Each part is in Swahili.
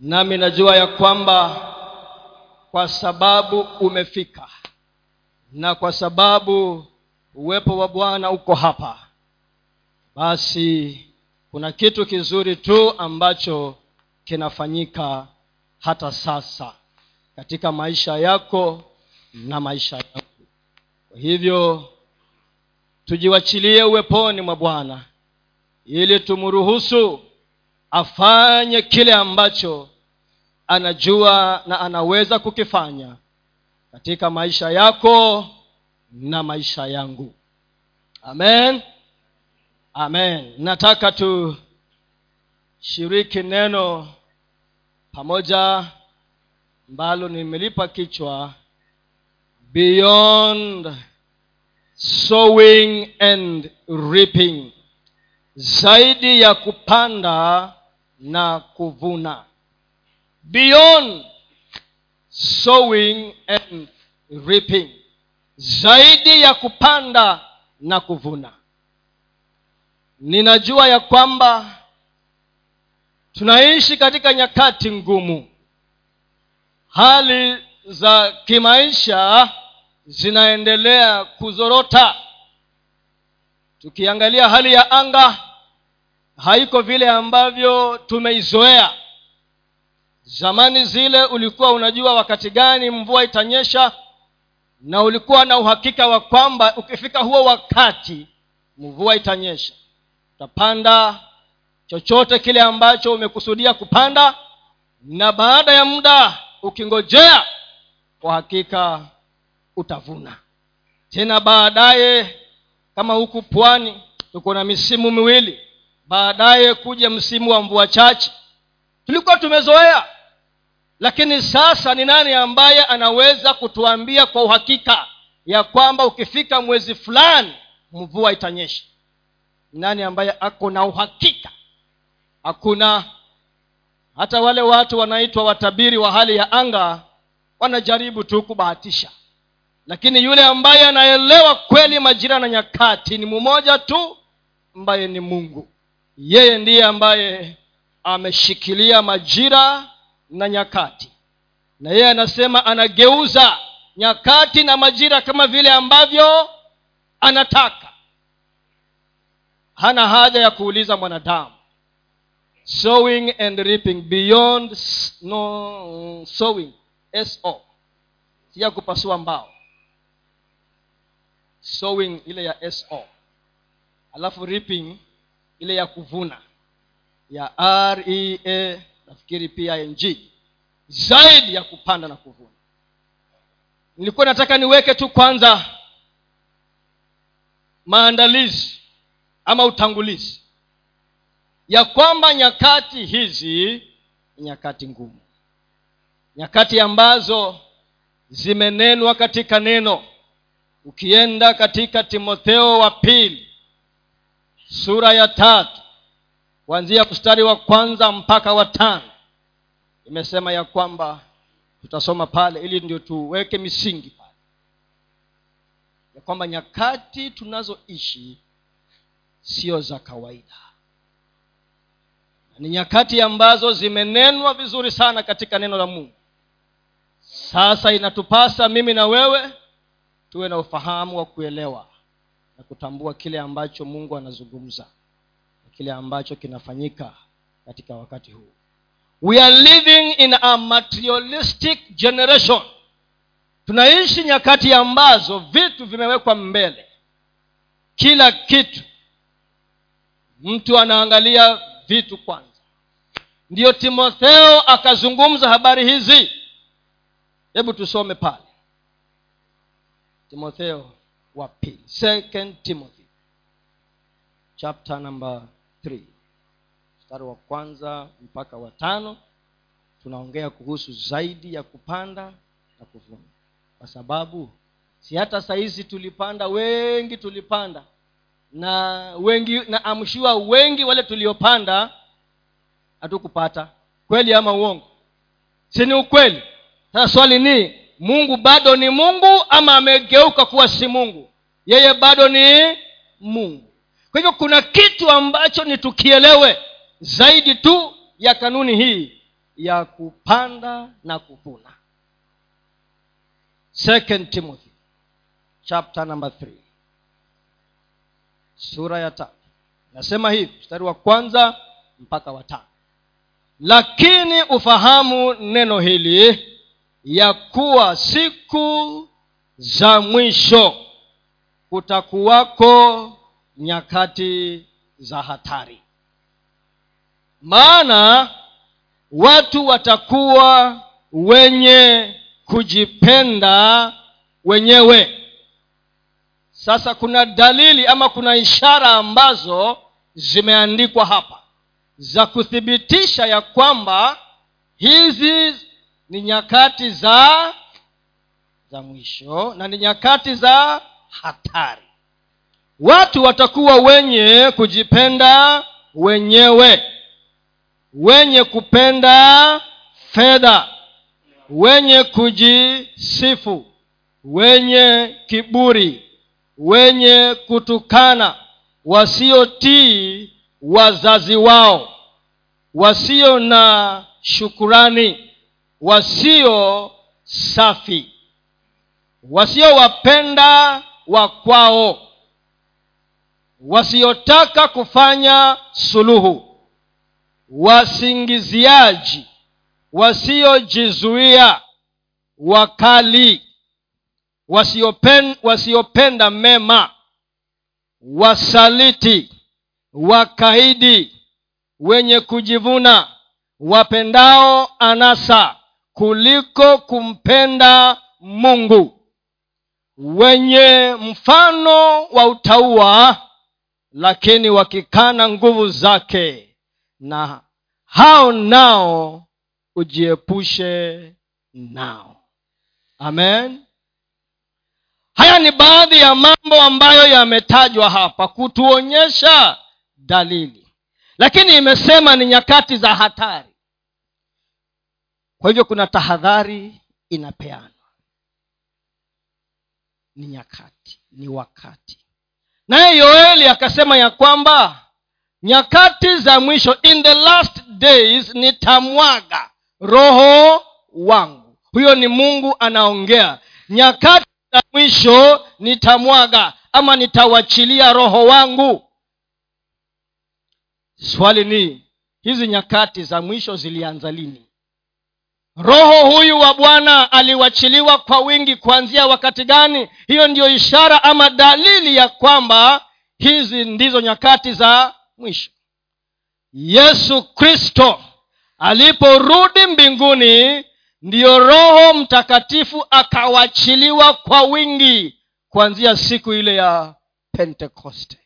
nami najua ya kwamba kwa sababu umefika na kwa sababu uwepo wa bwana uko hapa basi kuna kitu kizuri tu ambacho kinafanyika hata sasa katika maisha yako na maisha yangu. Kwa hivyo tujiwachilie uweponi mwa bwana ili tumruhusu afanye kile ambacho anajua na anaweza kukifanya katika maisha yako na maisha yangu. Amen. Amen. Nataka tushiriki neno pamoja ambalo nimelipa kichwa beyond sowing and reaping. Zaidi ya kupanda na kuvuna. Beyond sowing and reaping. Zaidi ya kupanda na kuvuna. Ninajua ya kwamba tunaishi katika nyakati ngumu. Hali za kimaisha zinaendelea kuzorota. Tukiangalia hali ya anga haiko vile ambavyo tumeizoea. Zamani zile ulikuwa unajua wakati gani mvua itanyesha na ulikuwa na uhakika wa kwamba ukifika huo wakati mvua itanyesha. Utapanda chochote kile ambacho umekusudia kupanda na baada ya muda ukingojea kwa hakika utavuna. Tena baadaye kama huku pwani tuko na misimu miwili baadaye kuja msimu wa mvua chache. Tulikuwa tumezoea. Lakini sasa ni nani ambaye anaweza kutuambia kwa uhakika ya kwamba ukifika mwezi fulani mvua itanyesha? Nani ambaye ako na uhakika? Hakuna. Hata wale watu wanaitwa watabiri wa hali ya anga wanajaribu tu kubahatisha. Lakini yule ambaye anaelewa kweli majira na nyakati ni mmoja tu ambaye ni mungu yeye ndiye ambaye ameshikilia majira na nyakati. Na yeye anasema anageuza nyakati na majira kama vile ambavyo anataka. Hana haja ya kuuliza mwanadamu. Sowing and reaping beyond no sowing so si kupasua mbao. Sowing ile ya so alafu reaping ile ya kuvuna ya rea nafikiri ping zaidi ya kupanda na kuvuna. Nilikuwa nataka niweke tu kwanza maandalizi ama utangulizi ya kwamba nyakati hizi ni nyakati ngumu. Nyakati ambazo zimenenwa katika neno. Ukienda katika timotheo wa pili sura ya tatu. Kuanzia mstari wa kwanza mpaka wa tano. Imesema ya kwamba tutasoma pale ili ndio tuweke misingi pale. Ya kwamba nyakati tunazoishi sio za kawaida. Ni nyakati ambazo zimenenwa vizuri sana katika neno la mungu. Sasa inatupasa mimi na wewe tuwe na ufahamu wa kuelewa na kutambua kile ambacho mungu anazungumza na kile ambacho kinafanyika katika wakati huu. We are living in a materialistic generation. Tunaishi nyakati ambazo vitu vimewekwa mbele. Kila kitu. Mtu anaangalia vitu kwanza. Ndiyo timotheo akazungumza habari hizi. Hebu tusome pale. Timotheo wa pili second timothy chapter number three. Mstari wa kwanza mpaka wa tano. Tunaongea kuhusu zaidi ya kupanda na kuvuna. Kwa sababu si hata sahizi tulipanda wengi tulipanda. Na wengi na amshua wengi wale tuliopanda hatukupata. Kweli ama uongo? Si ni ukweli? Sasa swali ni mungu bado ni mungu ama amegeuka kuwa si mungu? Yeye bado ni mungu. Kwa hivyo kuna kitu ambacho ni tukielewe zaidi tu ya kanuni hii ya kupanda na kuvuna. Second timothy chapter number three sura ya tatu. Nasema hivi mstari wa kwanza mpaka watano lakini ufahamu neno hili ya kuwa siku za mwisho kutakuwako nyakati za hatari. Maana watu watakuwa wenye kujipenda wenyewe. Sasa kuna dalili ama kuna ishara ambazo zimeandikwa hapa za kuthibitisha ya kwamba hizi ni nyakati za za mwisho na ni nyakati za hatari. Watu watakuwa wenye kujipenda wenyewe wenye kupenda fedha wenye kujisifu wenye kiburi wenye kutukana wasiotii wazazi wao wasio na shukurani wasio safi wasiowapenda wa kwao wasiotaka kufanya suluhu wasingiziaji wasiojizuia wakali wasiopen, wasiopenda mema wasaliti wakaidi wenye kujivuna wapendao anasa kuliko kumpenda mungu. Wenye mfano wa utaua lakini wakikana nguvu zake na hao nao ujiepushe nao. Amen. Haya ni baadhi ya mambo ambayo yametajwa hapa kutuonyesha dalili. Lakini imesema ni nyakati za hatari kwa hivyo kuna tahadhari inapeanwa. Ni nyakati ni wakati. Naye yoeli akasema ya kwamba nyakati za mwisho in the last days nitamwaga roho wangu. Huyo ni mungu anaongea. Nyakati za mwisho nitamwaga ama nitawachilia roho wangu. Swali ni hizi nyakati za mwisho zilianza lini roho huyu wa bwana aliwachiliwa kwa wingi kuanzia wakati gani? Hiyo ndiyo ishara ama dalili ya kwamba hizi ndizo nyakati za mwisho. Yesu kristo aliporudi mbinguni ndiyo roho mtakatifu akawachiliwa kwa wingi kuanzia siku ile ya pentekoste.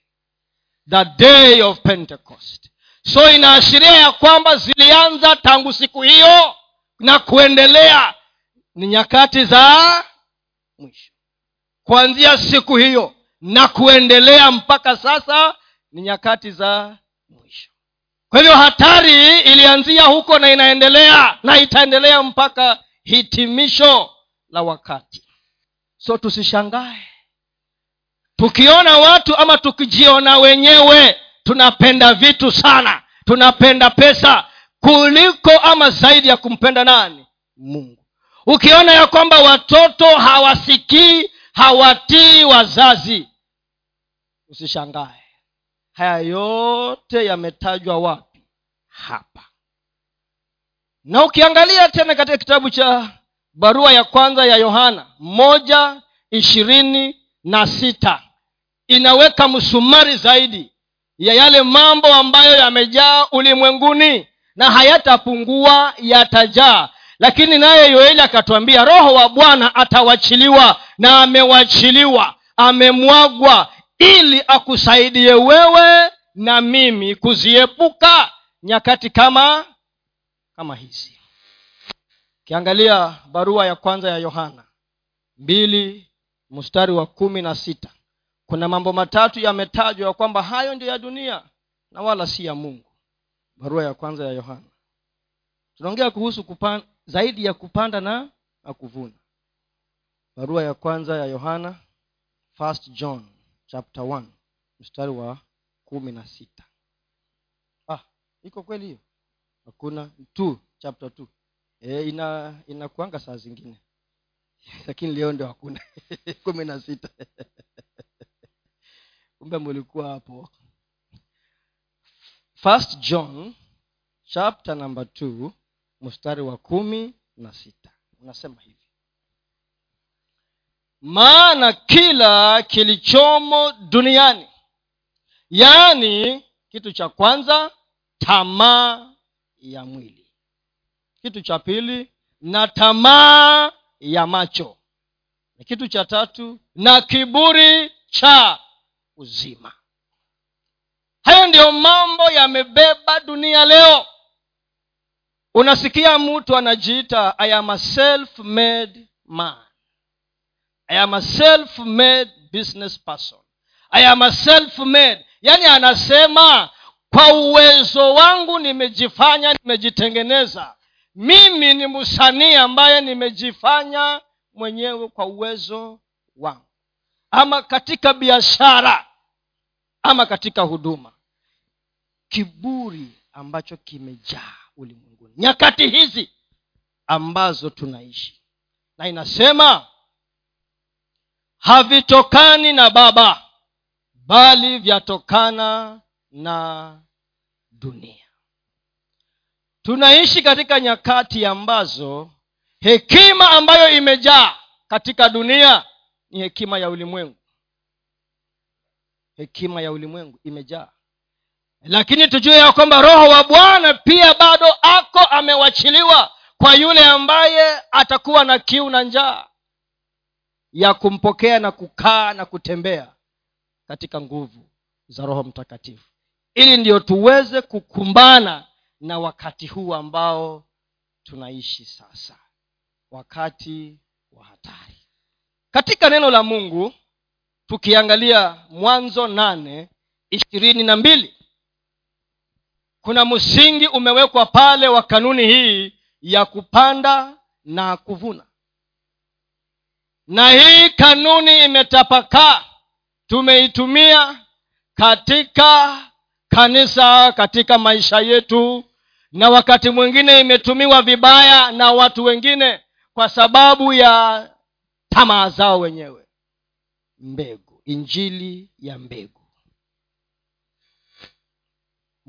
The day of pentecost so inaashiria ya kwamba zilianza tangu siku hiyo na kuendelea ni nyakati za mwisho. Kuanzia siku hiyo na kuendelea mpaka sasa ni nyakati za mwisho. Kwa hivyo hatari ilianzia huko na inaendelea na itaendelea mpaka hitimisho la wakati. So tusishangae. Tukiona watu ama tukijiona wenyewe tunapenda vitu sana. Tunapenda pesa kuliko ama zaidi ya kumpenda nani? Mungu. Ukiona ya kwamba watoto hawasikii hawatii wazazi usishangae. Haya yote yametajwa wapi? Hapa. Na ukiangalia tena katika kitabu cha barua ya kwanza ya yohana moja ishirini na sita inaweka msumari zaidi ya yale mambo ambayo yamejaa ulimwenguni na hayatapungua yatajaa. Lakini naye yoeli akatwambia roho wa bwana atawachiliwa na amewachiliwa amemwagwa ili akusaidie wewe na mimi kuziepuka nyakati kama kama hizi. Ukiangalia barua ya kwanza ya yohana mbili mstari wa kumi na sita. Kuna mambo matatu yametajwa ya kwamba hayo ndio ya dunia na wala si ya mungu barua ya kwanza ya yohana. Tunaongea kuhusu kupan, zaidi ya kupanda na na kuvuna barua ya kwanza ya yohana first john chapter 1 mstari wa kumi na sita. Ah iko kweli hiyo? Hakuna two chapter two. E, ina inakuanga saa zingine. Lakini leo ndio hakuna. Kumi na sita. Kumbe mulikuwa hapo first john chapter number two mstari wa kumi na sita. Unasema hivi. Maana kila kilichomo duniani yaani kitu cha kwanza tamaa ya mwili. Kitu cha pili na tamaa ya macho. Na kitu cha tatu na kiburi cha uzima hayo ndiyo mambo yamebeba dunia leo. Unasikia mtu anajiita i am a self made man. I am a self made business person. I am a self made yaani anasema kwa uwezo wangu nimejifanya nimejitengeneza. Mimi ni msanii ambaye nimejifanya mwenyewe kwa uwezo wangu. Ama katika biashara ama katika huduma kiburi ambacho kimejaa ulimwenguni. Nyakati hizi ambazo tunaishi. Na inasema havitokani na baba bali vyatokana na dunia. Tunaishi katika nyakati ambazo hekima ambayo imejaa katika dunia ni hekima ya ulimwengu. Hekima ya ulimwengu imejaa lakini tujue ya kwamba roho wa bwana pia bado ako amewachiliwa kwa yule ambaye atakuwa na kiu na njaa ya kumpokea na kukaa na kutembea katika nguvu za roho mtakatifu. Ili ndiyo tuweze kukumbana na wakati huu ambao tunaishi sasa. Wakati wa hatari. Katika neno la mungu tukiangalia mwanzo nane ishirini na mbili kuna msingi umewekwa pale wa kanuni hii ya kupanda na kuvuna. Na hii kanuni imetapakaa tumeitumia katika kanisa katika maisha yetu na wakati mwingine imetumiwa vibaya na watu wengine kwa sababu ya tamaa zao wenyewe. Mbegu injili ya mbegu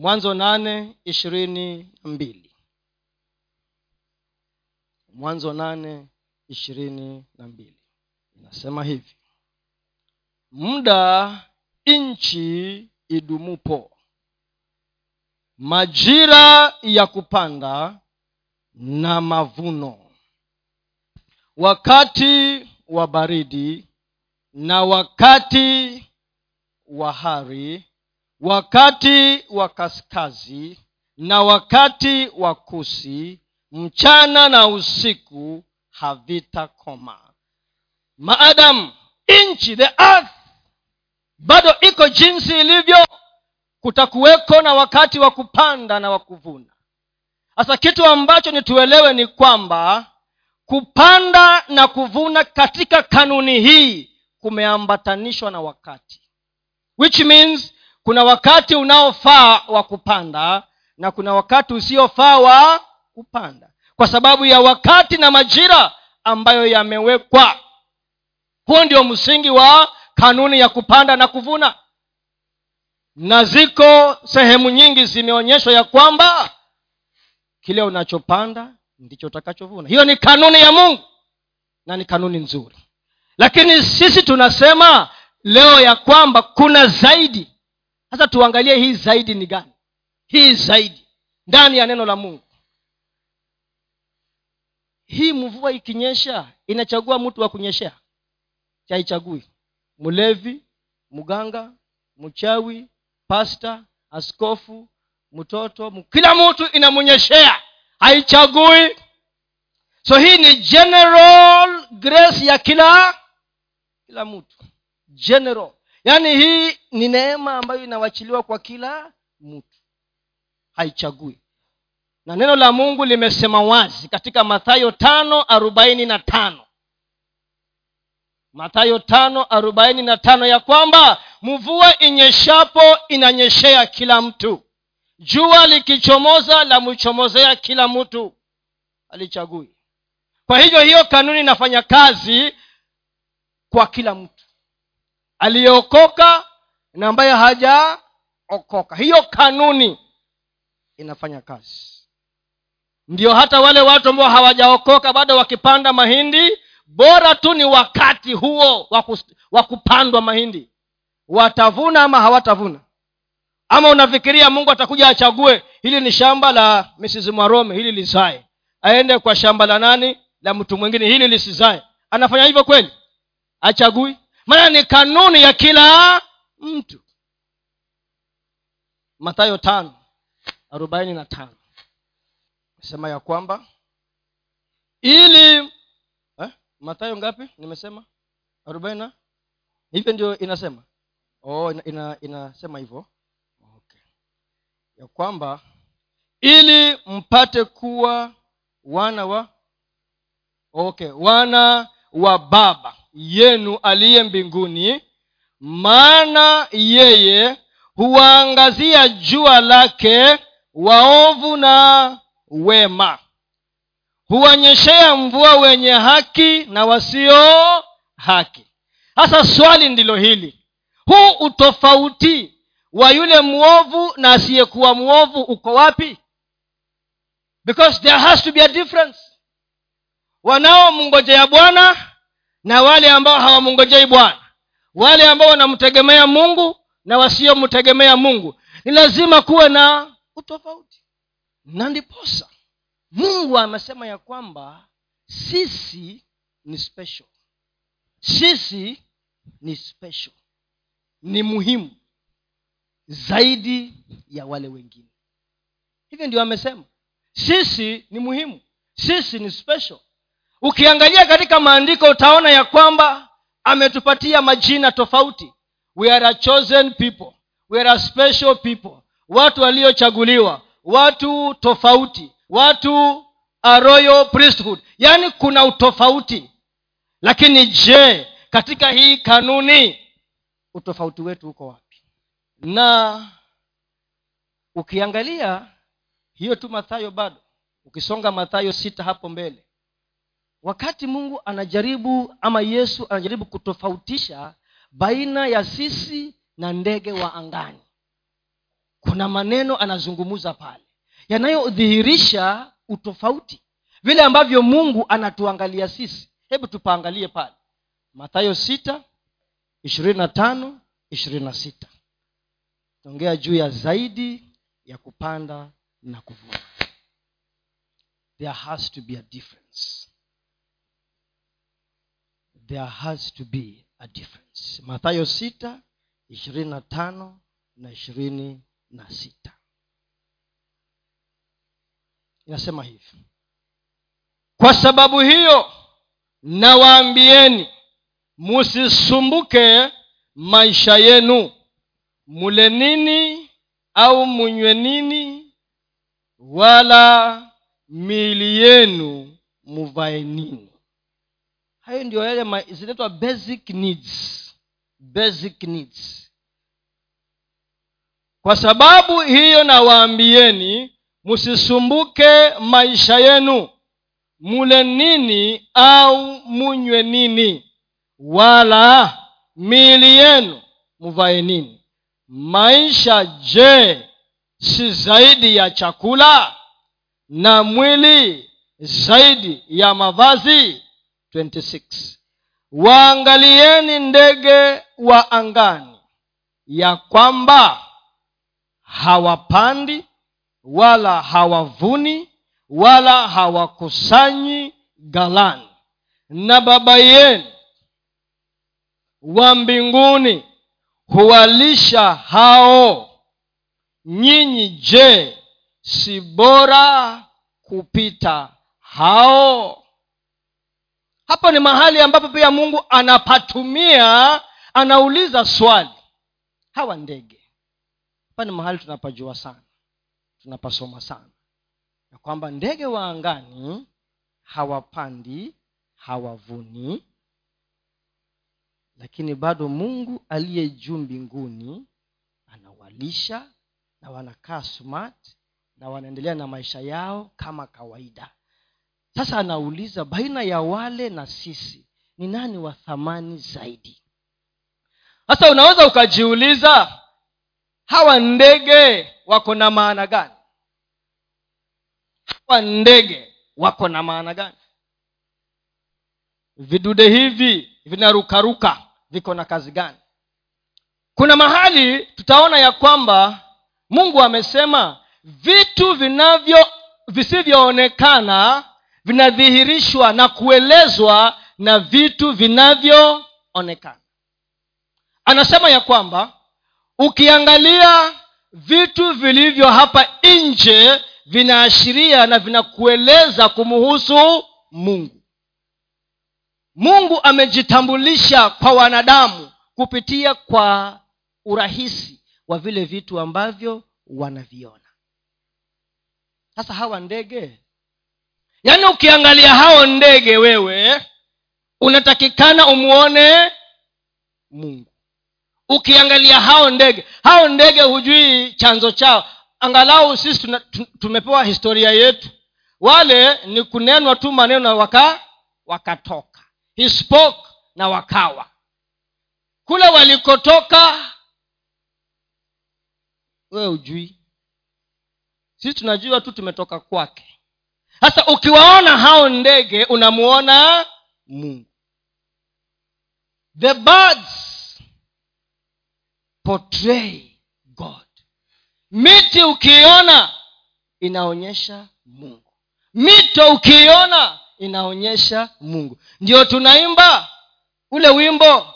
mwanzo nane ishirini na mbili. Mwanzo nane ishirini na mbili. Inasema hivi. Muda nchi idumupo. Majira ya kupanda na mavuno. Wakati wa baridi na wakati wa hari wakati wa kaskazi na wakati wa kusi mchana na usiku havitakoma. Maadamu nchi the earth bado iko jinsi ilivyo. Kutakuweko na wakati wa kupanda na wa kuvuna. Sasa kitu ambacho nituelewe ni kwamba kupanda na kuvuna katika kanuni hii kumeambatanishwa na wakati. Which means kuna wakati unaofaa wa kupanda na kuna wakati usiofaa wa kupanda. Kwa sababu ya wakati na majira ambayo yamewekwa. Huo ndio msingi wa kanuni ya kupanda na kuvuna. Na ziko sehemu nyingi zimeonyeshwa ya kwamba kile unachopanda ndicho utakachovuna. Hiyo ni kanuni ya mungu na ni kanuni nzuri. Lakini sisi tunasema leo ya kwamba kuna zaidi sasa tuangalie hii zaidi ni gani? Hii zaidi ndani ya neno la mungu. Hii mvua ikinyesha inachagua mtu wa kunyeshea? Chaichagui mlevi mganga mchawi pasta askofu mtoto kila mtu inamunyeshea. Haichagui. So hii ni general grace ya kila kila mtu. General yaani hii ni neema ambayo inawachiliwa kwa kila mtu. Haichagui. Na neno la mungu limesema wazi katika mathayo tano arobaini na tano. Mathayo tano arobaini na tano ya kwamba mvua inyeshapo inanyeshea kila mtu. Jua likichomoza lamchomozea kila mtu. Alichagui kwa hivyo hiyo kanuni inafanya kazi kwa kila mtu aliyeokoka na ambaye hajaokoka. Hiyo kanuni inafanya kazi. Ndio hata wale watu ambao hawajaokoka bado wakipanda mahindi bora tu ni wakati huo wa kupandwa mahindi. Watavuna ama hawatavuna? Ama unafikiria mungu atakuja achague hili ni shamba la mrs mwarome hili lizae. Aende kwa shamba la nani? La mtu mwingine hili lisizae. Anafanya hivyo kweli? Achagui maana ni kanuni ya kila mtu. Mathayo tano arobaini na tano. Sema ya kwamba ili eh? mathayo ngapi? Nimesema? Arobaini na hivyo ndio inasema? Oh, ina, ina, inasema hivyo. Okay. ya kwamba ili mpate kuwa wana wa okay wana wa baba yenu aliye mbinguni maana yeye huwaangazia jua lake waovu na wema. Huwanyeshea mvua wenye haki na wasio haki. Hasa swali ndilo hili. Huu utofauti wa yule mwovu na asiyekuwa mwovu uko wapi? Because there has to be a difference. Wanaomngojea bwana na wale ambao hawamngojei bwana wale ambao wanamtegemea mungu na wasiomtegemea mungu. Ni lazima kuwe na utofauti. Na ndiposa mungu amesema ya kwamba sisi ni special. Sisi ni special. Ni muhimu zaidi ya wale wengine. Hivyo ndio amesema. Sisi ni muhimu. Sisi ni special ukiangalia katika maandiko utaona ya kwamba ametupatia majina tofauti. We are a chosen people. We are a special people. Watu waliochaguliwa watu tofauti watu a royal priesthood. Yaani kuna utofauti. Lakini je katika hii kanuni utofauti wetu uko wapi? Na ukiangalia hiyo tu mathayo bado ukisonga mathayo sita hapo mbele wakati mungu anajaribu ama yesu anajaribu kutofautisha baina ya sisi na ndege wa angani. Kuna maneno anazungumza pale yanayodhihirisha utofauti. Vile ambavyo mungu anatuangalia sisi. Hebu tupaangalie pale. Mathayo sita ishirini juu ya zaidi ya kupanda na kuvuna. There has to be a difference there has to be a difference. Mathayo sita ishirini na tano na ishirini na sita. Inasema hivi. Kwa sababu hiyo nawaambieni musisumbuke maisha yenu. Mule nini au munywe nini wala miili yenu muvae nini hayo ndio yale zinaitwa basic needs. Basic needs. Kwa sababu hiyo nawaambieni msisumbuke maisha yenu. Mule nini au munywe nini. Wala miili yenu muvae nini. Maisha je si zaidi ya chakula? Na mwili zaidi ya mavazi 26 waangalieni ndege wa angani ya kwamba hawapandi wala hawavuni wala hawakusanyi galani. Na baba yenu wa mbinguni huwalisha hao. Nyinyi je si bora kupita hao hapo ni mahali ambapo pia mungu anapatumia anauliza swali. Hawa ndege hapa ni mahali tunapajua sana tunapasoma sana. Ya kwamba ndege wa angani hawapandi hawavuni lakini bado mungu aliye juu mbinguni anawalisha na wanakaa smart na wanaendelea na maisha yao kama kawaida sasa anauliza baina ya wale na sisi ni nani wa thamani zaidi? Sasa unaweza ukajiuliza hawa ndege wako na maana gani? Hawa ndege wako na maana gani? Vidude hivi vinarukaruka viko na kazi gani? Kuna mahali tutaona ya kwamba mungu amesema vitu vinavyo visivyoonekana vinadhihirishwa na kuelezwa na vitu vinavyoonekana. Anasema ya kwamba ukiangalia vitu vilivyo hapa nje vinaashiria na vinakueleza kumuhusu mungu. Mungu amejitambulisha kwa wanadamu kupitia kwa urahisi wa vile vitu ambavyo wanaviona. Sasa hawa ndege yaani ukiangalia hao ndege wewe unatakikana umwone mungu. Ukiangalia hao ndege hao ndege hujui chanzo chao. Angalau sisi tuna, tumepewa historia yetu. Wale ni kunenwa tu maneno waka wakatoka. He spoke na wakawa. Kule walikotoka wewe ujui sisi tunajua tu tumetoka kwake sasa ukiwaona hao ndege unamuona mungu. The birds portray god. Miti ukiiona inaonyesha mungu. Mito ukiiona inaonyesha mungu. Ndio tunaimba ule wimbo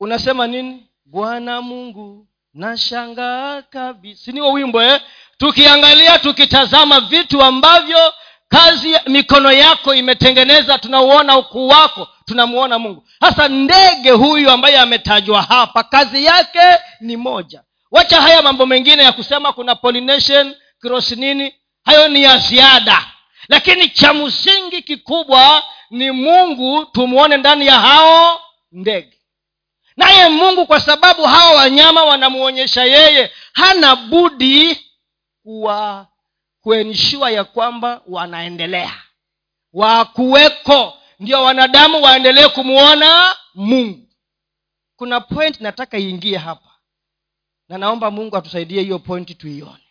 unasema nini? Bwana mungu nashangaa kabisa. Niwo wimbo eh? tukiangalia tukitazama vitu ambavyo kazi mikono yako imetengeneza tunauona ukuu wako tunamuona mungu. Hasa ndege huyu ambaye ametajwa hapa kazi yake ni moja. Wacha haya mambo mengine ya kusema kuna pollination cross nini hayo ni ya ziada. Lakini cha msingi kikubwa ni mungu tumwone ndani ya hao ndege. Naye mungu kwa sababu hawa wanyama wanamuonyesha yeye hana budi kuwa kuenshua ya kwamba wanaendelea. Wakuweko ndio wanadamu waendelee kumwona mungu. Kuna point nataka iingie hapa. Na naomba mungu atusaidie hiyo pointi tuione.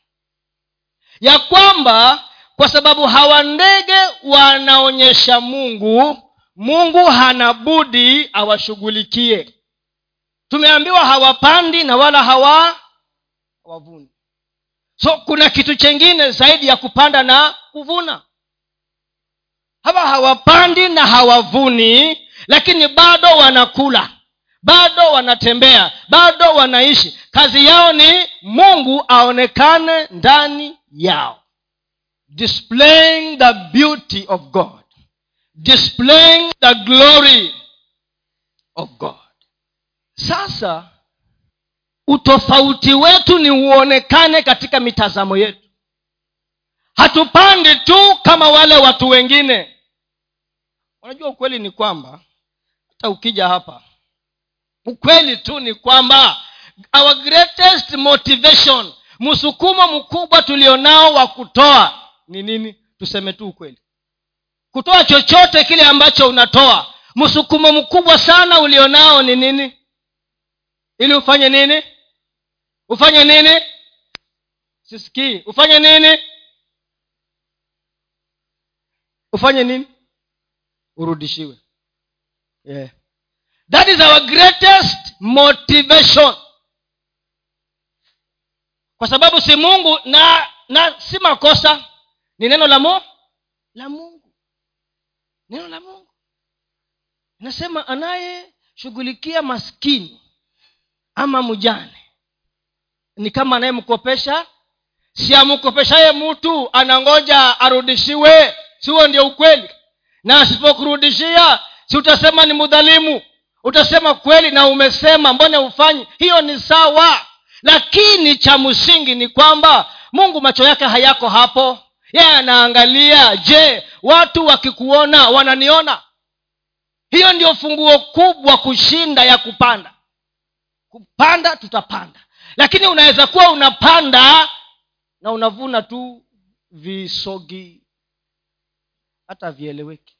Ya kwamba kwa sababu hawa ndege wanaonyesha mungu mungu hana budi awashughulikie. Tumeambiwa hawapandi na wala hawa hawavuni so kuna kitu chengine zaidi ya kupanda na kuvuna. Hawa hawapandi na hawavuni lakini bado wanakula bado wanatembea bado wanaishi. Kazi yao ni mungu aonekane ndani yao. Displaying the beauty of god. Displaying the glory of god. Sasa utofauti wetu ni uonekane katika mitazamo yetu. Hatupandi tu kama wale watu wengine. Unajua ukweli ni kwamba hata ukija hapa ukweli tu ni kwamba our greatest motivation msukumo mkubwa tulionao wa kutoa ni nini? Tuseme tu ukweli. Kutoa chochote kile ambacho unatoa msukumo mkubwa sana ulionao ni nini? Ili ufanye nini ufanye nini? Sisikii. Ufanye nini? Ufanye nini? Urudishiwe. Yeah. that is our greatest motivation. Kwa sababu si mungu na na si makosa. Ni neno la mu la mungu. Neno la mungu. Inasema anayeshughulikia maskini ama mjane ni kama anayemkopesha? Si amkopeshaye mtu anangoja arudishiwe. Sihuo ndio ukweli? Na asipokurudishia si utasema ni mudhalimu? Utasema kweli na umesema mbone ufanyi hiyo ni sawa. Lakini cha msingi ni kwamba mungu macho yake hayako hapo. Yeye anaangalia je watu wakikuona wananiona? Hiyo ndio funguo kubwa kushinda ya kupanda. Kupanda tutapanda lakini unaweza kuwa unapanda na unavuna tu visogi. Hata vieleweki.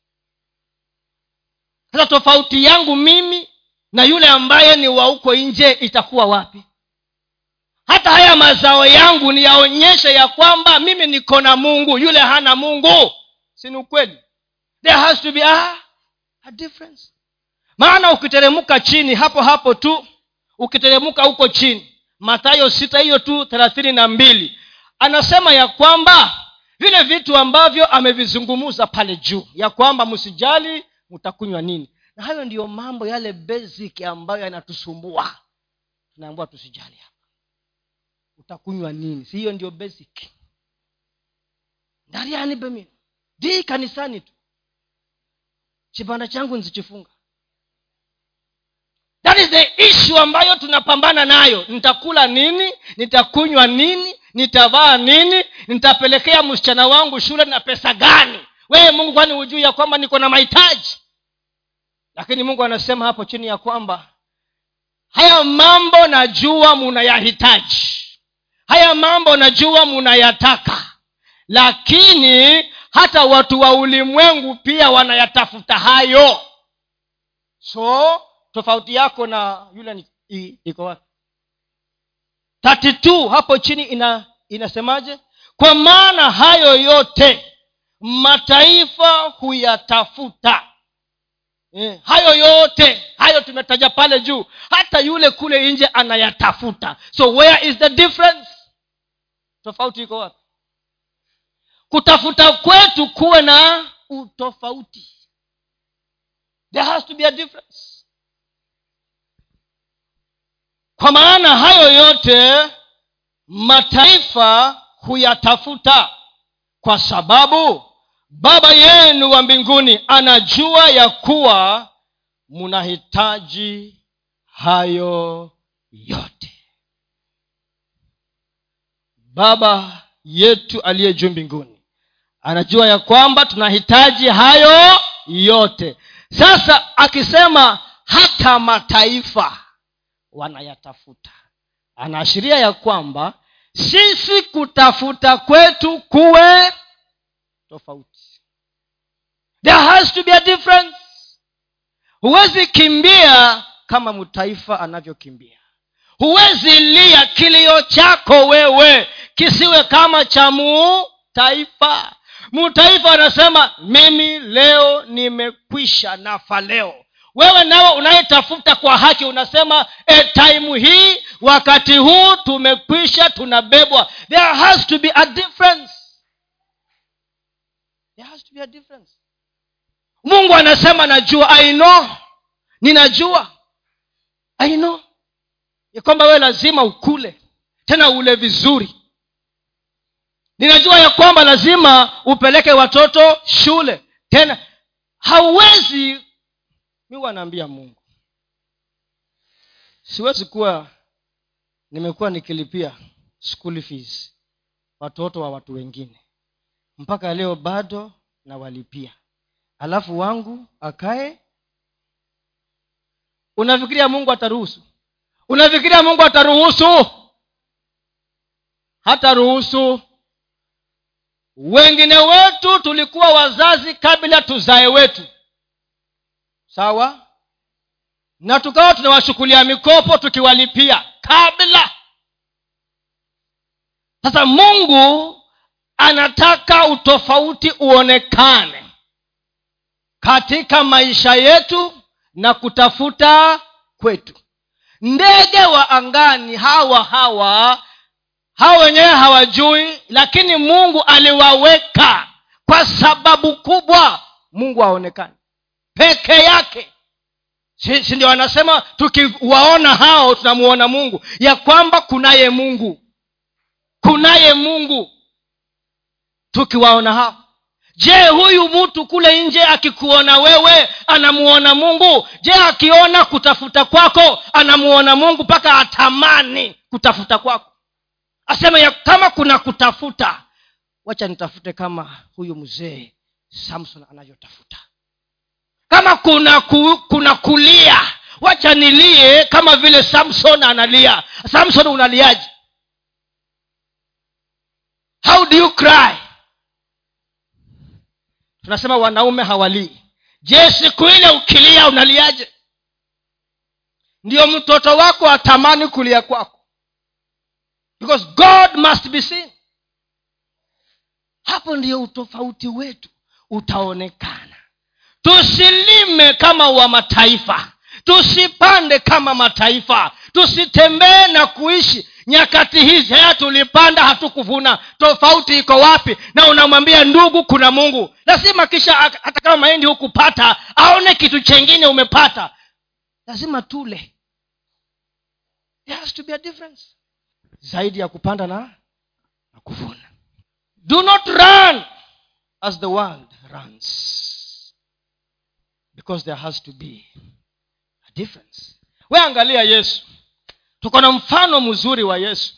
Sasa tofauti yangu mimi na yule ambaye ni wa huko nje itakuwa wapi? Hata haya mazao yangu niyaonyeshe ya kwamba mimi niko na mungu yule hana mungu. Si ni ukweli? There has to be a, a difference. Maana ukiteremka chini hapo hapo tu ukiteremka huko chini matayo sita hiyo tu thelathini na mbili. Anasema ya kwamba vile vitu ambavyo amevizungumza pale juu ya kwamba msijali mtakunywa nini. Na hayo ndiyo mambo yale basic ambayo yanatusumbua. Tunaambua tusijali hapa. Utakunywa nini? Si hiyo ndio basic? Ndariani bemin dii kanisani tu. Chibanda changu nzichifunga that is the issue ambayo tunapambana nayo. Nitakula nini? Nitakunywa nini? Nitavaa nini? Nitapelekea msichana wangu shule na pesa gani? Wewe mungu kwani hujui ya kwamba niko na mahitaji? Lakini mungu anasema hapo chini ya kwamba haya mambo najua munayahitaji. Haya mambo najua munayataka. Lakini hata watu wa ulimwengu pia wanayatafuta hayo. So tofauti yako na yule iko wapi? Tatu hapo chini ina inasemaje? Kwa maana hayo yote mataifa huyatafuta. Eh, hayo yote hayo tumetaja pale juu hata yule kule nje anayatafuta. So where is the difference? Tofauti iko wapi? Kutafuta kwetu kuwe na utofauti. There has to be a difference kwa maana hayo yote mataifa huyatafuta. Kwa sababu baba yenu wa mbinguni anajua ya kuwa mnahitaji hayo yote. Baba yetu aliye juu mbinguni anajua ya kwamba tunahitaji hayo yote. Sasa akisema hata mataifa wanayatafuta anaashiria ya kwamba sisi kutafuta kwetu kuwe tofauti. There has to be a difference. Huwezi kimbia kama mtaifa anavyokimbia. Huwezi lia kilio chako wewe kisiwe kama cha mutaifa mutaifa anasema mimi leo nimekwisha nafa leo wewe nawe unayetafuta kwa haki unasema e taimu hii wakati huu tumekwisha tunabebwa. There has to be a difference. There has to be a difference. Mungu anasema najua i know. Ninajua. I know. Ya kwamba wewe lazima ukule tena ule vizuri. Ninajua ya kwamba lazima upeleke watoto shule tena hauwezi mi wanaambia mungu. Siwezi kuwa nimekuwa nikilipia school fees watoto wa watu wengine. Mpaka leo bado nawalipia. Alafu wangu akae. Unafikiria mungu ataruhusu? Unafikiria mungu ataruhusu? Hata ruhusu wengine wetu tulikuwa wazazi kabla tuzae wetu sawa? Na tukawa tunawashughulia mikopo tukiwalipia kabla. Sasa mungu anataka utofauti uonekane katika maisha yetu na kutafuta kwetu. Ndege wa angani hawa hawa hawa wenyewe hawajui lakini mungu aliwaweka kwa sababu kubwa mungu aonekane peke yake. Si, ndio anasema tukiwaona hao tunamuona mungu? Ya kwamba kunaye mungu. Kunaye mungu. Tukiwaona hao. Je huyu mtu kule nje akikuona wewe anamuona mungu? Je akiona kutafuta kwako anamuona mungu mpaka atamani kutafuta kwako? Aseme ya kama kuna kutafuta wacha nitafute kama huyu mzee samson anavyotafuta kama kuna ku, kuna kulia wacha nilie kama vile samson analia. Samson unaliaje? How do you cry? Tunasema wanaume hawalii. Je siku ile ukilia unaliaje? Ndio mtoto wako atamani kulia kwako. Because god must be seen. Hapo ndio utofauti wetu. Utaonekana tusilime kama wa mataifa. Tusipande kama mataifa. Tusitembee na kuishi. Nyakati hizi haya tulipanda hatukuvuna. Tofauti iko wapi? Na unamwambia ndugu kuna mungu. Lazima kisha hata kama mahindi hukupata aone kitu chengine umepata. Lazima tule. There has to be a difference. Zaidi ya kupanda na, na kuvuna. Do not run as the world runs because there has to be a difference. We angalia yesu. Tuko na mfano mzuri wa yesu.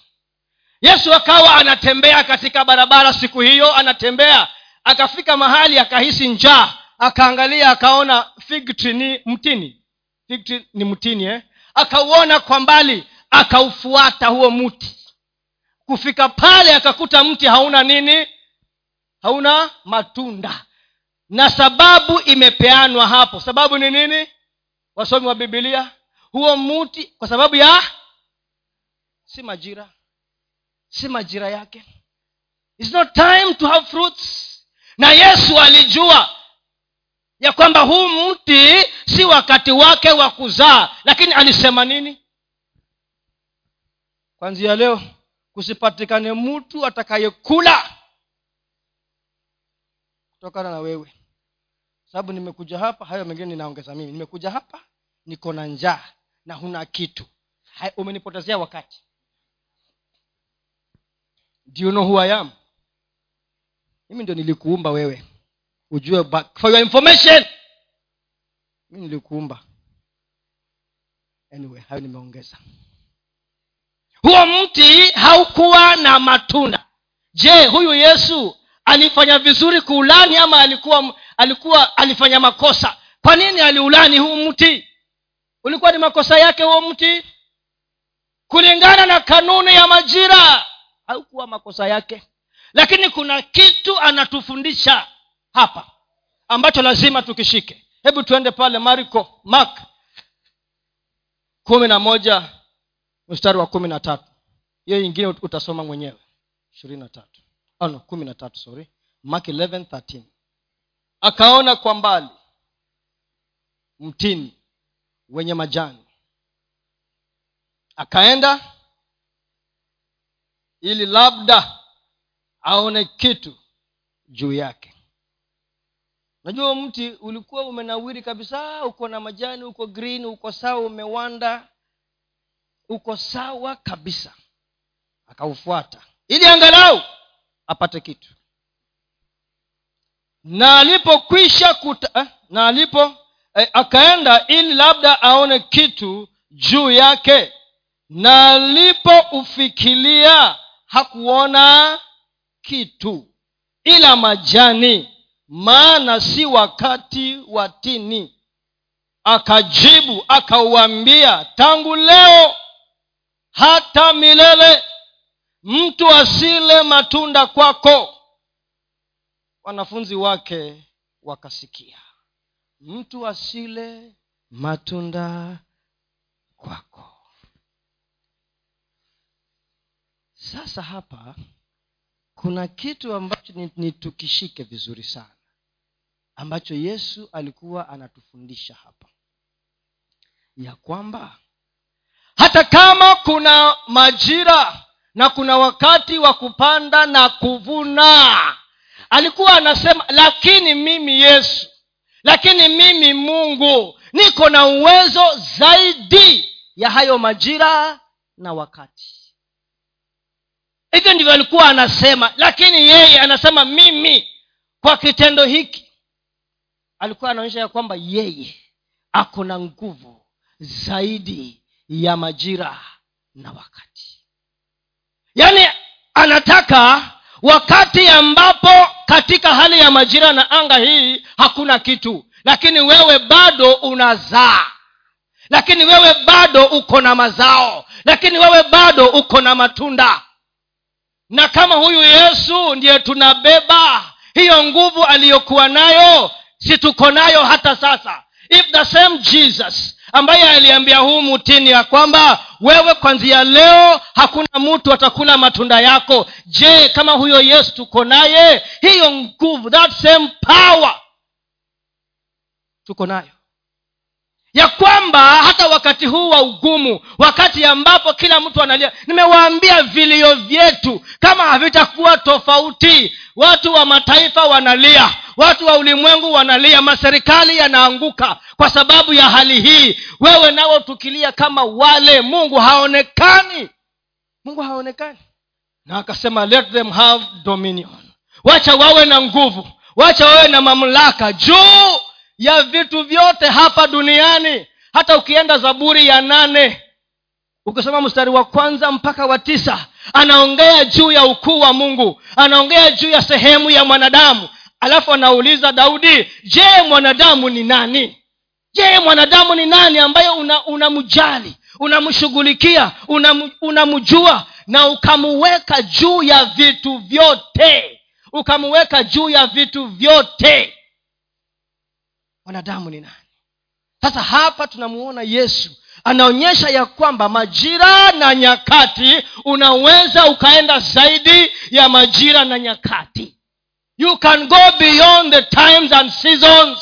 Yesu akawa anatembea katika barabara siku hiyo anatembea akafika mahali akahisi njaa akaangalia akaona fig tree ni mtini. Fig ni mtini eh? akauona kwa mbali akaufuata huo mti kufika pale akakuta mti hauna nini? Hauna matunda na sababu imepeanwa hapo. Sababu ni nini? Wasomi wa bibilia huo mti kwa sababu ya si majira si majira yake. It's not time to have fruits. Na yesu alijua ya kwamba huu mti si wakati wake wa kuzaa. Lakini alisema nini? Kwanzia leo kusipatikane mtu atakayekula kutokana na wewe sababu nimekuja hapa hayo mengine ninaongeza mimi. Nimekuja hapa niko na njaa na huna kitu. Hai, umenipotezea wakati. Do you know who i am? Mimi ndio nilikuumba wewe. Ujue back. for your information. Mi nilikuumba. Anyway hayo nimeongeza. Huo mti haukuwa na matunda. Je huyu yesu alifanya vizuri kuulani ama alikuwa alikuwa alifanya makosa. Kwa nini aliulani huu mti? Ulikuwa ni makosa yake huo mti? Kulingana na kanuni ya majira haukuwa makosa yake. Lakini kuna kitu anatufundisha hapa ambacho lazima tukishike. Hebu tuende pale marko mark kumi na moja mstari wa kumi na tatu. Hiyo ingine utasoma mwenyewe. Ishirini na tatu. No, kumi na tatu sorry. Mark 11, 13. Akaona kwa mbali mtini wenye majani. Akaenda ili labda aone kitu juu yake. Najua mti ulikuwa umenawiri kabisa uko na majani uko green uko sawa umewanda uko sawa kabisa. Akaufuata ili angalau apate kitu na alipokwisha kuta eh, na alipo eh, akaenda ili labda aone kitu juu yake. Na alipoufikilia hakuona kitu ila majani maana si wakati wa tini. Akajibu akauambia tangu leo hata milele mtu asile matunda kwako wanafunzi wake wakasikia mtu asile matunda kwako. Sasa hapa kuna kitu ambacho ni, ni tukishike vizuri sana ambacho yesu alikuwa anatufundisha hapa. Ya kwamba hata kama kuna majira na kuna wakati wa kupanda na kuvuna alikuwa anasema lakini mimi yesu lakini mimi mungu niko na uwezo zaidi ya hayo majira na wakati. Hivyo ndivyo alikuwa anasema lakini yeye anasema mimi kwa kitendo hiki alikuwa anaonyesha ya kwamba yeye ako na nguvu zaidi ya majira na wakati. Yaani anataka wakati ambapo katika hali ya majira na anga hii hakuna kitu. Lakini wewe bado unazaa. Lakini wewe bado uko na mazao. Lakini wewe bado uko na matunda. Na kama huyu yesu ndiye tunabeba hiyo nguvu aliyokuwa nayo si tuko nayo hata sasa. If the same jesus ambaye aliambia huu mutini ya kwamba wewe kwanzia leo hakuna mtu atakula matunda yako. Je kama huyo yesu tuko naye? Hiyo nguvu that same power tuko nayo ya kwamba hata wakati huu wa ugumu wakati ambapo kila mtu analia nimewaambia vilio vyetu kama havitakuwa tofauti watu wa mataifa wanalia watu wa ulimwengu wanalia maserikali yanaanguka kwa sababu ya hali hii. Wewe nawe tukilia kama wale mungu haonekani. Mungu haonekani. Na akasema let them have dominion. Wacha wawe na nguvu wacha wawe na mamlaka juu ya vitu vyote hapa duniani. Hata ukienda zaburi ya nane ukisoma mstari wa kwanza mpaka wa tisa anaongea juu ya ukuu wa mungu anaongea juu ya sehemu ya mwanadamu. Alafu anauliza daudi je mwanadamu ni nani? Je mwanadamu ni nani ambaye unamjali una unamshughulikia unamjua una na ukamuweka juu ya vitu vyote ukamuweka juu ya vitu vyote mwanadamu ni nani? Sasa hapa tunamuona yesu. Anaonyesha ya kwamba majira na nyakati unaweza ukaenda zaidi ya majira na nyakati. You can go beyond the times and seasons.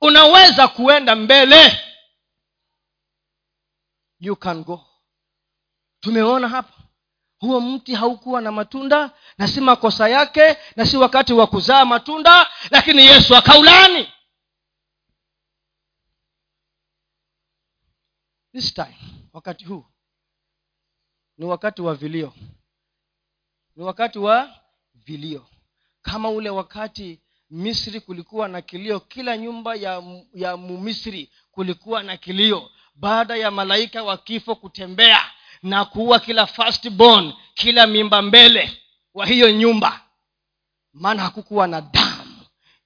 Unaweza kuenda mbele. You can go. Tumeona hapa. Huo mti haukuwa na matunda na si makosa yake na si wakati wa kuzaa matunda lakini yesu akaulani this time wakati huu ni wakati wa vilio. Ni wakati wa vilio. Kama ule wakati misri kulikuwa na kilio kila nyumba ya ya mumisri kulikuwa na kilio. Baada ya malaika wa kifo kutembea na kuua kila first born kila mimba mbele wa hiyo nyumba maana hakukuwa na damu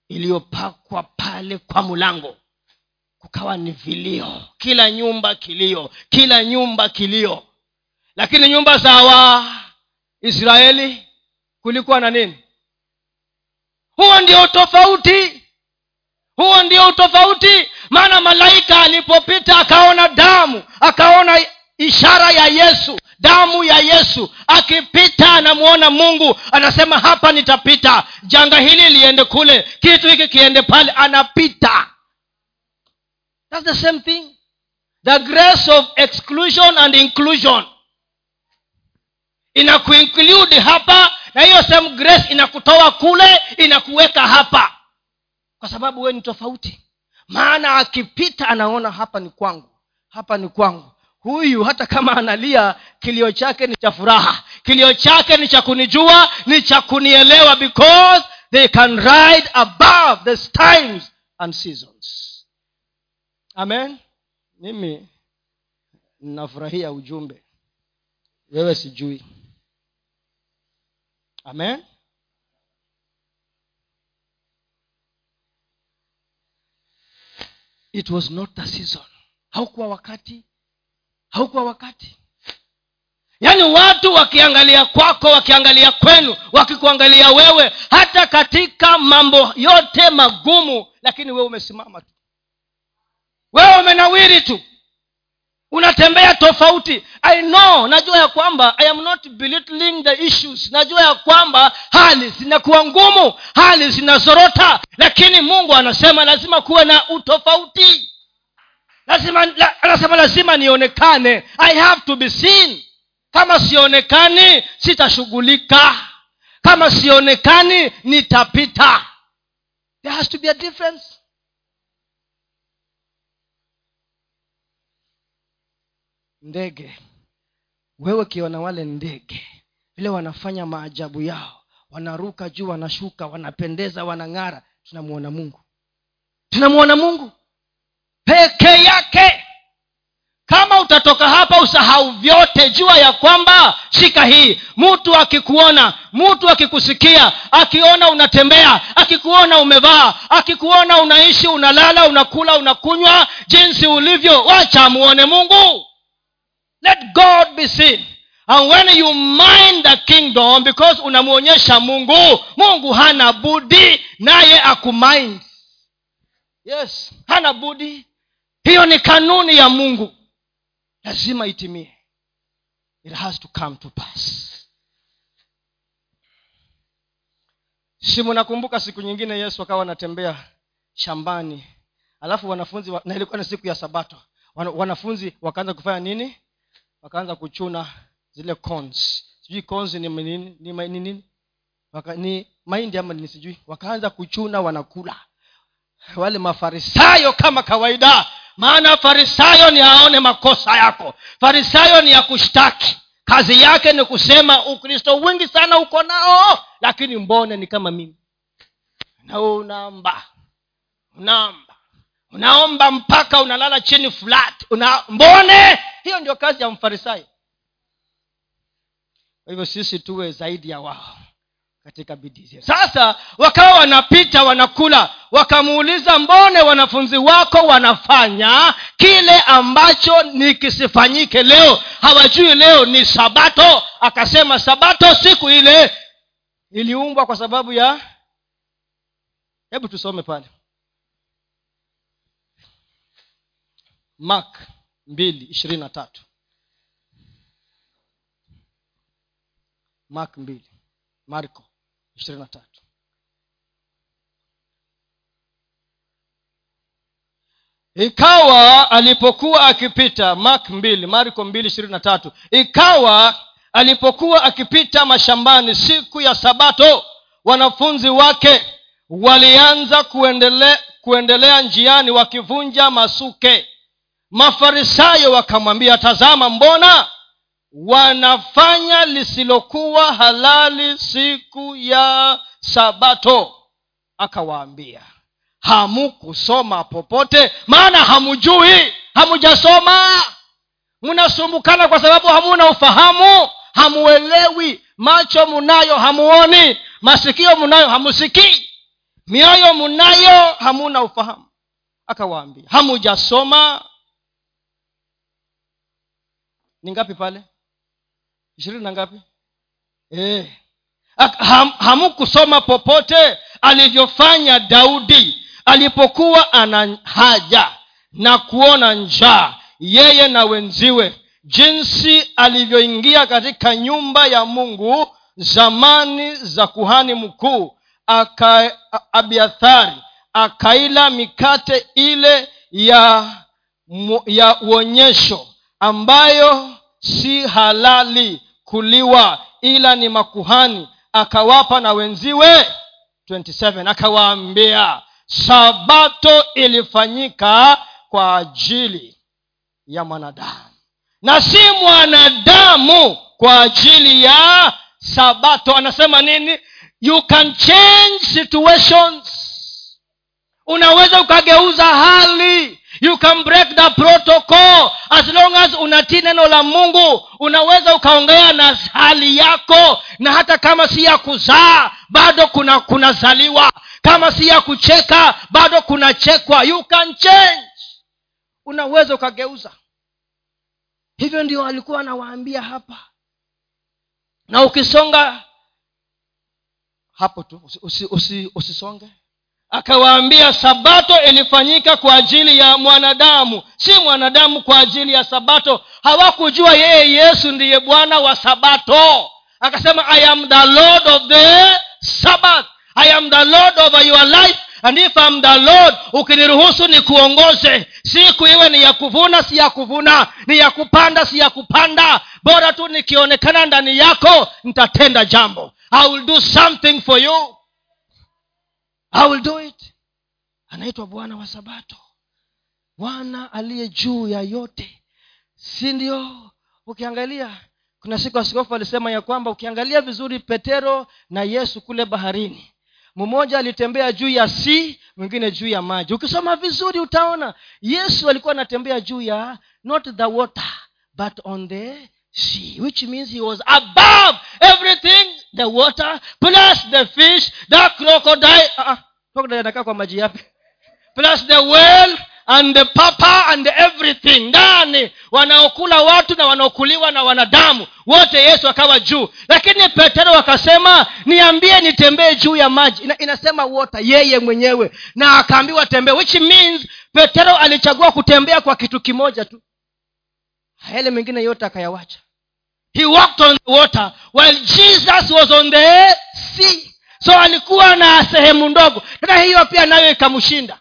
iliyopakwa pale kwa mlango kukawa ni vilio. Kila nyumba kilio. Kila nyumba kilio. Lakini nyumba za waisraeli kulikuwa na nini? Huo ndio tofauti. Huo ndio utofauti maana malaika alipopita akaona damu akaona ishara ya yesu damu ya yesu. Akipita anamwona mungu anasema hapa nitapita. Janga hili liende kule kitu hiki kiende pale anapita That's the same thing. The grace of exclusion and inclusion. Inakuinclude hapa na hiyo same grace inakutoa kule inakuweka hapa. Kwa sababu wewe ni tofauti. Maana akipita anaona hapa ni kwangu hapa ni kwangu. Huyu hata kama analia kilio chake ni cha furaha. Kilio chake ni cha kunijua ni cha kunielewa because they can ride above the times and seasons amen. Mimi nafurahia ujumbe. Wewe sijui. Amen. It was not the season. Haukuwa wakati. Haukuwa wakati. Yaani watu wakiangalia kwako wakiangalia kwenu wakikuangalia wewe hata katika mambo yote magumu lakini wewe umesimama tu wewe umenawiri tu. Unatembea tofauti. I know najua ya kwamba i am not belittling the issues. Najua ya kwamba hali zinakuwa ngumu hali zinazorota lakini mungu anasema lazima kuwe na utofauti. Lazima la, anasema lazima nionekane. I have to be seen. Kama sionekani sitashughulika. Kama sionekani nitapita. There has to be a difference ndege. Wewe ukiona wale ndege vile wanafanya maajabu yao wanaruka juu wanashuka wanapendeza wanang'ara tunamwona mungu. Tunamwona mungu. Peke yake. Kama utatoka hapa usahau vyote jua ya kwamba shika hii mtu akikuona mtu akikusikia akiona unatembea akikuona umevaa akikuona unaishi unalala unakula unakunywa jinsi ulivyo wacha amuone mungu let god be seen. And when you mind the kingdom because unamwonyesha mungu mungu hana budi naye akumind. Yes hana budi. Hiyo ni kanuni ya mungu. Lazima itimie. It has to come to pass. Si nakumbuka siku nyingine yesu akawa anatembea shambani. Alafu wanafunzi wa, na ilikuwa ni siku ya sabato. Wana, wanafunzi wakaanza kufanya nini wakaanza kuchuna zile cons sijui cons ni nini ni, ni, ni, Waka, ni mahindi ama ni sijui. Wakaanza kuchuna wanakula. Wale mafarisayo kama kawaida. Maana farisayo ni aone makosa yako. Farisayo ni ya kushtaki. Kazi yake ni kusema ukristo wingi sana uko nao lakini mbone ni kama mimi. Na unaomba unaomba unaomba mpaka unalala chini flat una mbone? Hiyo ndio kazi ya mfarisayo kwa hivyo sisi tuwe zaidi ya wao katika bidii zetu. Sasa wakawa wanapita wanakula wakamuuliza mbone wanafunzi wako wanafanya kile ambacho nikisifanyike leo? Hawajui leo ni sabato? Akasema sabato siku ile iliumbwa kwa sababu ya hebu tusome pale mak mbili ishirini mak mbili marko ishirini na tatu. Ikawa alipokuwa akipita mark mbili marko mbili ishirini na tatu. Ikawa alipokuwa akipita mashambani siku ya sabato wanafunzi wake walianza kuendelea, kuendelea njiani wakivunja masuke mafarisayo wakamwambia tazama mbona wanafanya lisilokuwa halali siku ya sabato? Akawaambia hamukusoma popote maana hamujui hamujasoma. Mnasumbukana kwa sababu hamuna ufahamu hamuelewi. Macho munayo hamuoni masikio munayo hamusikii mioyo munayo hamuna ufahamu. Akawaambia hamujasoma ni ngapi pale ishirini na ngapi e. Ham, hamukusoma popote alivyofanya daudi alipokuwa ana haja na kuona njaa yeye na wenziwe jinsi alivyoingia katika nyumba ya mungu zamani za kuhani mkuu aka abiathari akaila mikate ile ya ya uonyesho ambayo si halali kuliwa ila ni makuhani. Akawapa na wenziwe 27 akawaambia sabato ilifanyika kwa ajili ya mwanadamu na si mwanadamu kwa ajili ya sabato. Anasema nini? You can change situations. Unaweza ukageuza hali you can break the protocol. As long as unatii neno la mungu unaweza ukaongea na hali yako. Na hata kama si ya kuzaa bado kuna kunazaliwa. Kama si ya kucheka bado kunachekwa. You can change. Unaweza ukageuza. Hivyo ndio alikuwa anawaambia hapa. Na ukisonga hapo tu usisonge usi, usi, usi akawaambia sabato ilifanyika kwa ajili ya mwanadamu. Si mwanadamu kwa ajili ya sabato. Hawakujua yeye yesu ndiye bwana wa sabato. Akasema i am the lord of the sabbath. I am the lord over your life. And if am the lord ukiniruhusu nikuongoze. Siku iwe ni ya kuvuna si ya kuvuna. Ni ya kupanda si ya kupanda. Bora tu nikionekana ndani yako nitatenda jambo. I will do something for you i will do it. Anaitwa bwana wa sabato. Bwana aliye juu ya yote. Si ndio? Ukiangalia kuna siku askofu alisema ya kwamba ukiangalia vizuri petero na yesu kule baharini mmoja alitembea juu ya si mwingine juu ya maji. Ukisoma vizuri utaona yesu alikuwa anatembea juu ya not the water but on the sea which means he was above everything the water plus the fish the crocodile. Uh, anakaa kwa maji yapi? Plus the well and the papa and everything. Ndani wanaokula watu na wanaokuliwa na wanadamu wote yesu akawa juu. Lakini petero akasema niambie nitembee juu ya maji. Ina, inasema wota yeye mwenyewe. Na akaambiwa tembee which means petero alichagua kutembea kwa kitu kimoja tu. Yale mengine yote akayawacha he walked on the water while jesus was on the sea. So alikuwa na sehemu ndogo. Tena hiyo pia nayo ikamshinda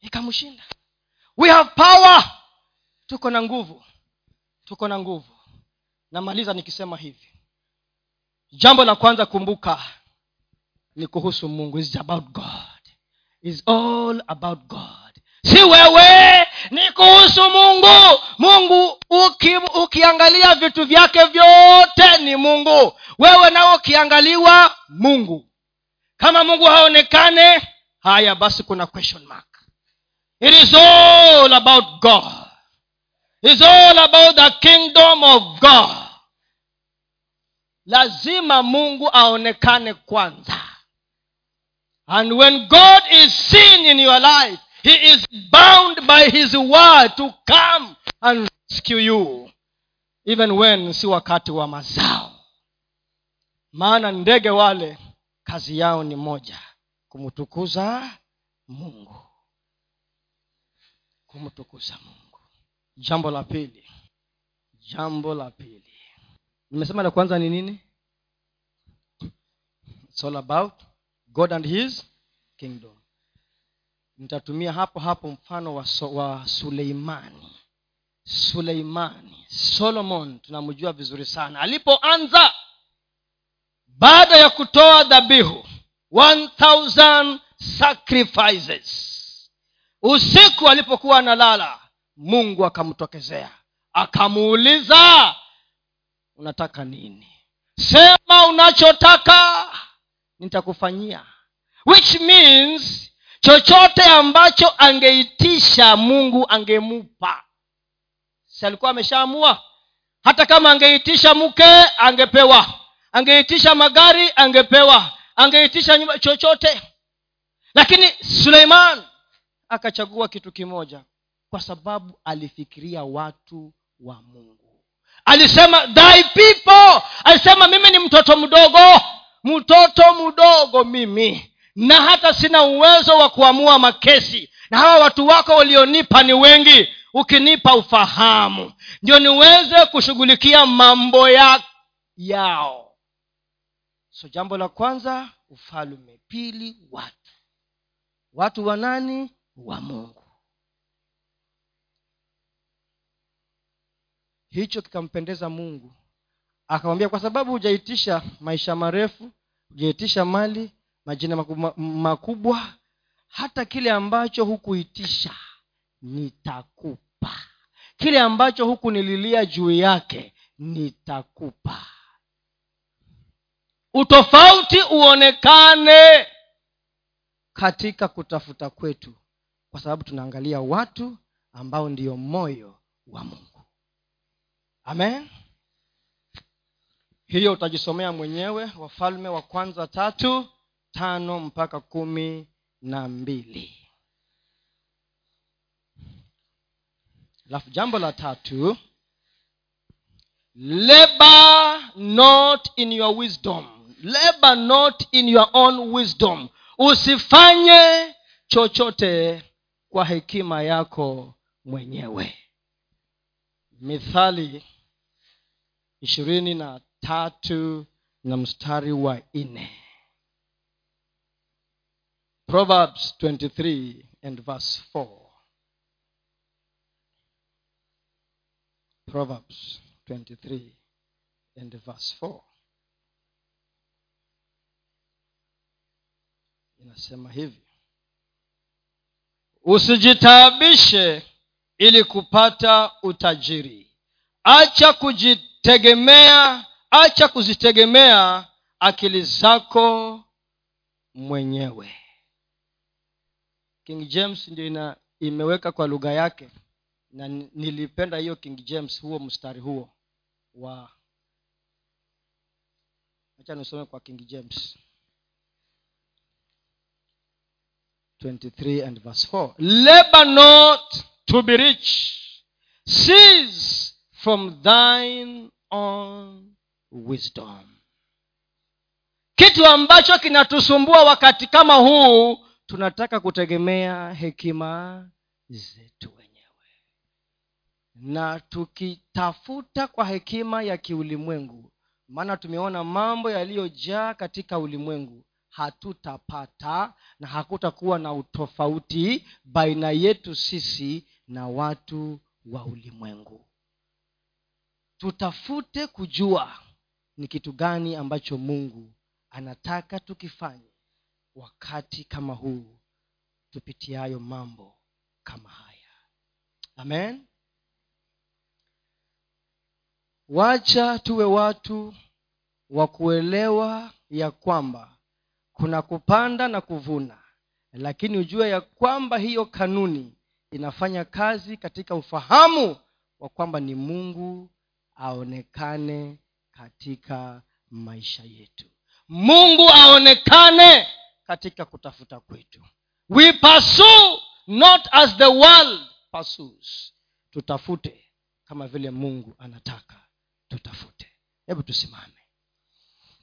ikamshinda we have power. Tuko na nguvu. Tuko na nguvu. Namaliza nikisema hivi. Jambo la kwanza kumbuka ni kuhusu mungu. Is about god. Is all about god. Si wewe ni kuhusu mungu. Mungu uki, ukiangalia vitu vyake vyote ni mungu. Wewe nao ukiangaliwa mungu. Kama mungu haonekane haya basi kuna question mark. It is all about god. Is all about the kingdom of god. Lazima mungu aonekane kwanza. And when god is seen in your life he is bound by his word to come and rescue you even when si wakati wa mazao. Maana ndege wale kazi yao ni moja kumtukuza mungu. Kumtukuza mungu. Jambo la pili. Jambo la pili. Nimesema la kwanza ni nini? It's all about god and his kingdom nitatumia hapo hapo mfano wa, so, wa suleimani. Suleimani solomon tunamjua vizuri sana. Alipoanza baada ya kutoa dhabihu 1000 sacrifices. Usiku alipokuwa analala mungu akamtokezea. Akamuuliza unataka nini? Sema unachotaka nitakufanyia. Which means chochote ambacho angeitisha mungu angemupa. Si alikuwa ameshaamua? Hata kama angeitisha mke angepewa. Angeitisha magari angepewa. Angeitisha nyumba chochote. Lakini suleiman akachagua kitu kimoja kwa sababu alifikiria watu wa mungu. Alisema thy people. Alisema mimi ni mtoto mdogo. Mtoto mdogo mimi na hata sina uwezo wa kuamua makesi. Na hawa watu wako walionipa ni wengi. Ukinipa ufahamu. Ndio niweze kushughulikia mambo ya yao. So jambo la kwanza ufalume pili watu. Watu wa nani? Wa mungu. Hicho kikampendeza mungu. Akamwambia kwa sababu hujaitisha maisha marefu hujaitisha mali majina makubwa, hata kile ambacho hukuitisha nitakupa. Kile ambacho hukunililia juu yake nitakupa. Utofauti uonekane katika kutafuta kwetu kwa sababu tunaangalia watu ambao ndio moyo wa mungu. Amen. Hiyo utajisomea mwenyewe wafalme wa kwanza tatu tano mpaka kumi na mbili. Alafu jambo la tatu labor not in your wisdom. Labor not in your own wisdom. Usifanye chochote kwa hekima yako mwenyewe. Mithali ishirini na tatu na mstari wa nne proverbs 23 and verse 4 proverbs 23 and verse 4 inasema hivi. Usijitaabishe ili kupata utajiri. Acha kujitegemea acha kuzitegemea akili zako mwenyewe king james ndio imeweka kwa lugha yake. Na nilipenda hiyo king james huo mstari huo wa acha nisome kwa king james. 23 and verse 4 labor not to be rich cease from thine own wisdom. Kitu ambacho kinatusumbua wakati kama huu tunataka kutegemea hekima zetu wenyewe. Na tukitafuta kwa hekima ya kiulimwengu maana tumeona mambo yaliyojaa katika ulimwengu hatutapata na hakutakuwa na utofauti baina yetu sisi na watu wa ulimwengu. Tutafute kujua ni kitu gani ambacho mungu anataka tukifanye wakati kama huu tupitiayo mambo kama haya. Amen. Wacha tuwe watu wa kuelewa ya kwamba kuna kupanda na kuvuna lakini ujue ya kwamba hiyo kanuni inafanya kazi katika ufahamu wa kwamba ni mungu aonekane katika maisha yetu. Mungu aonekane katika kutafuta kwetu. We pursue not as the world pursues. Tutafute kama vile mungu anataka tutafute. Hebu tusimame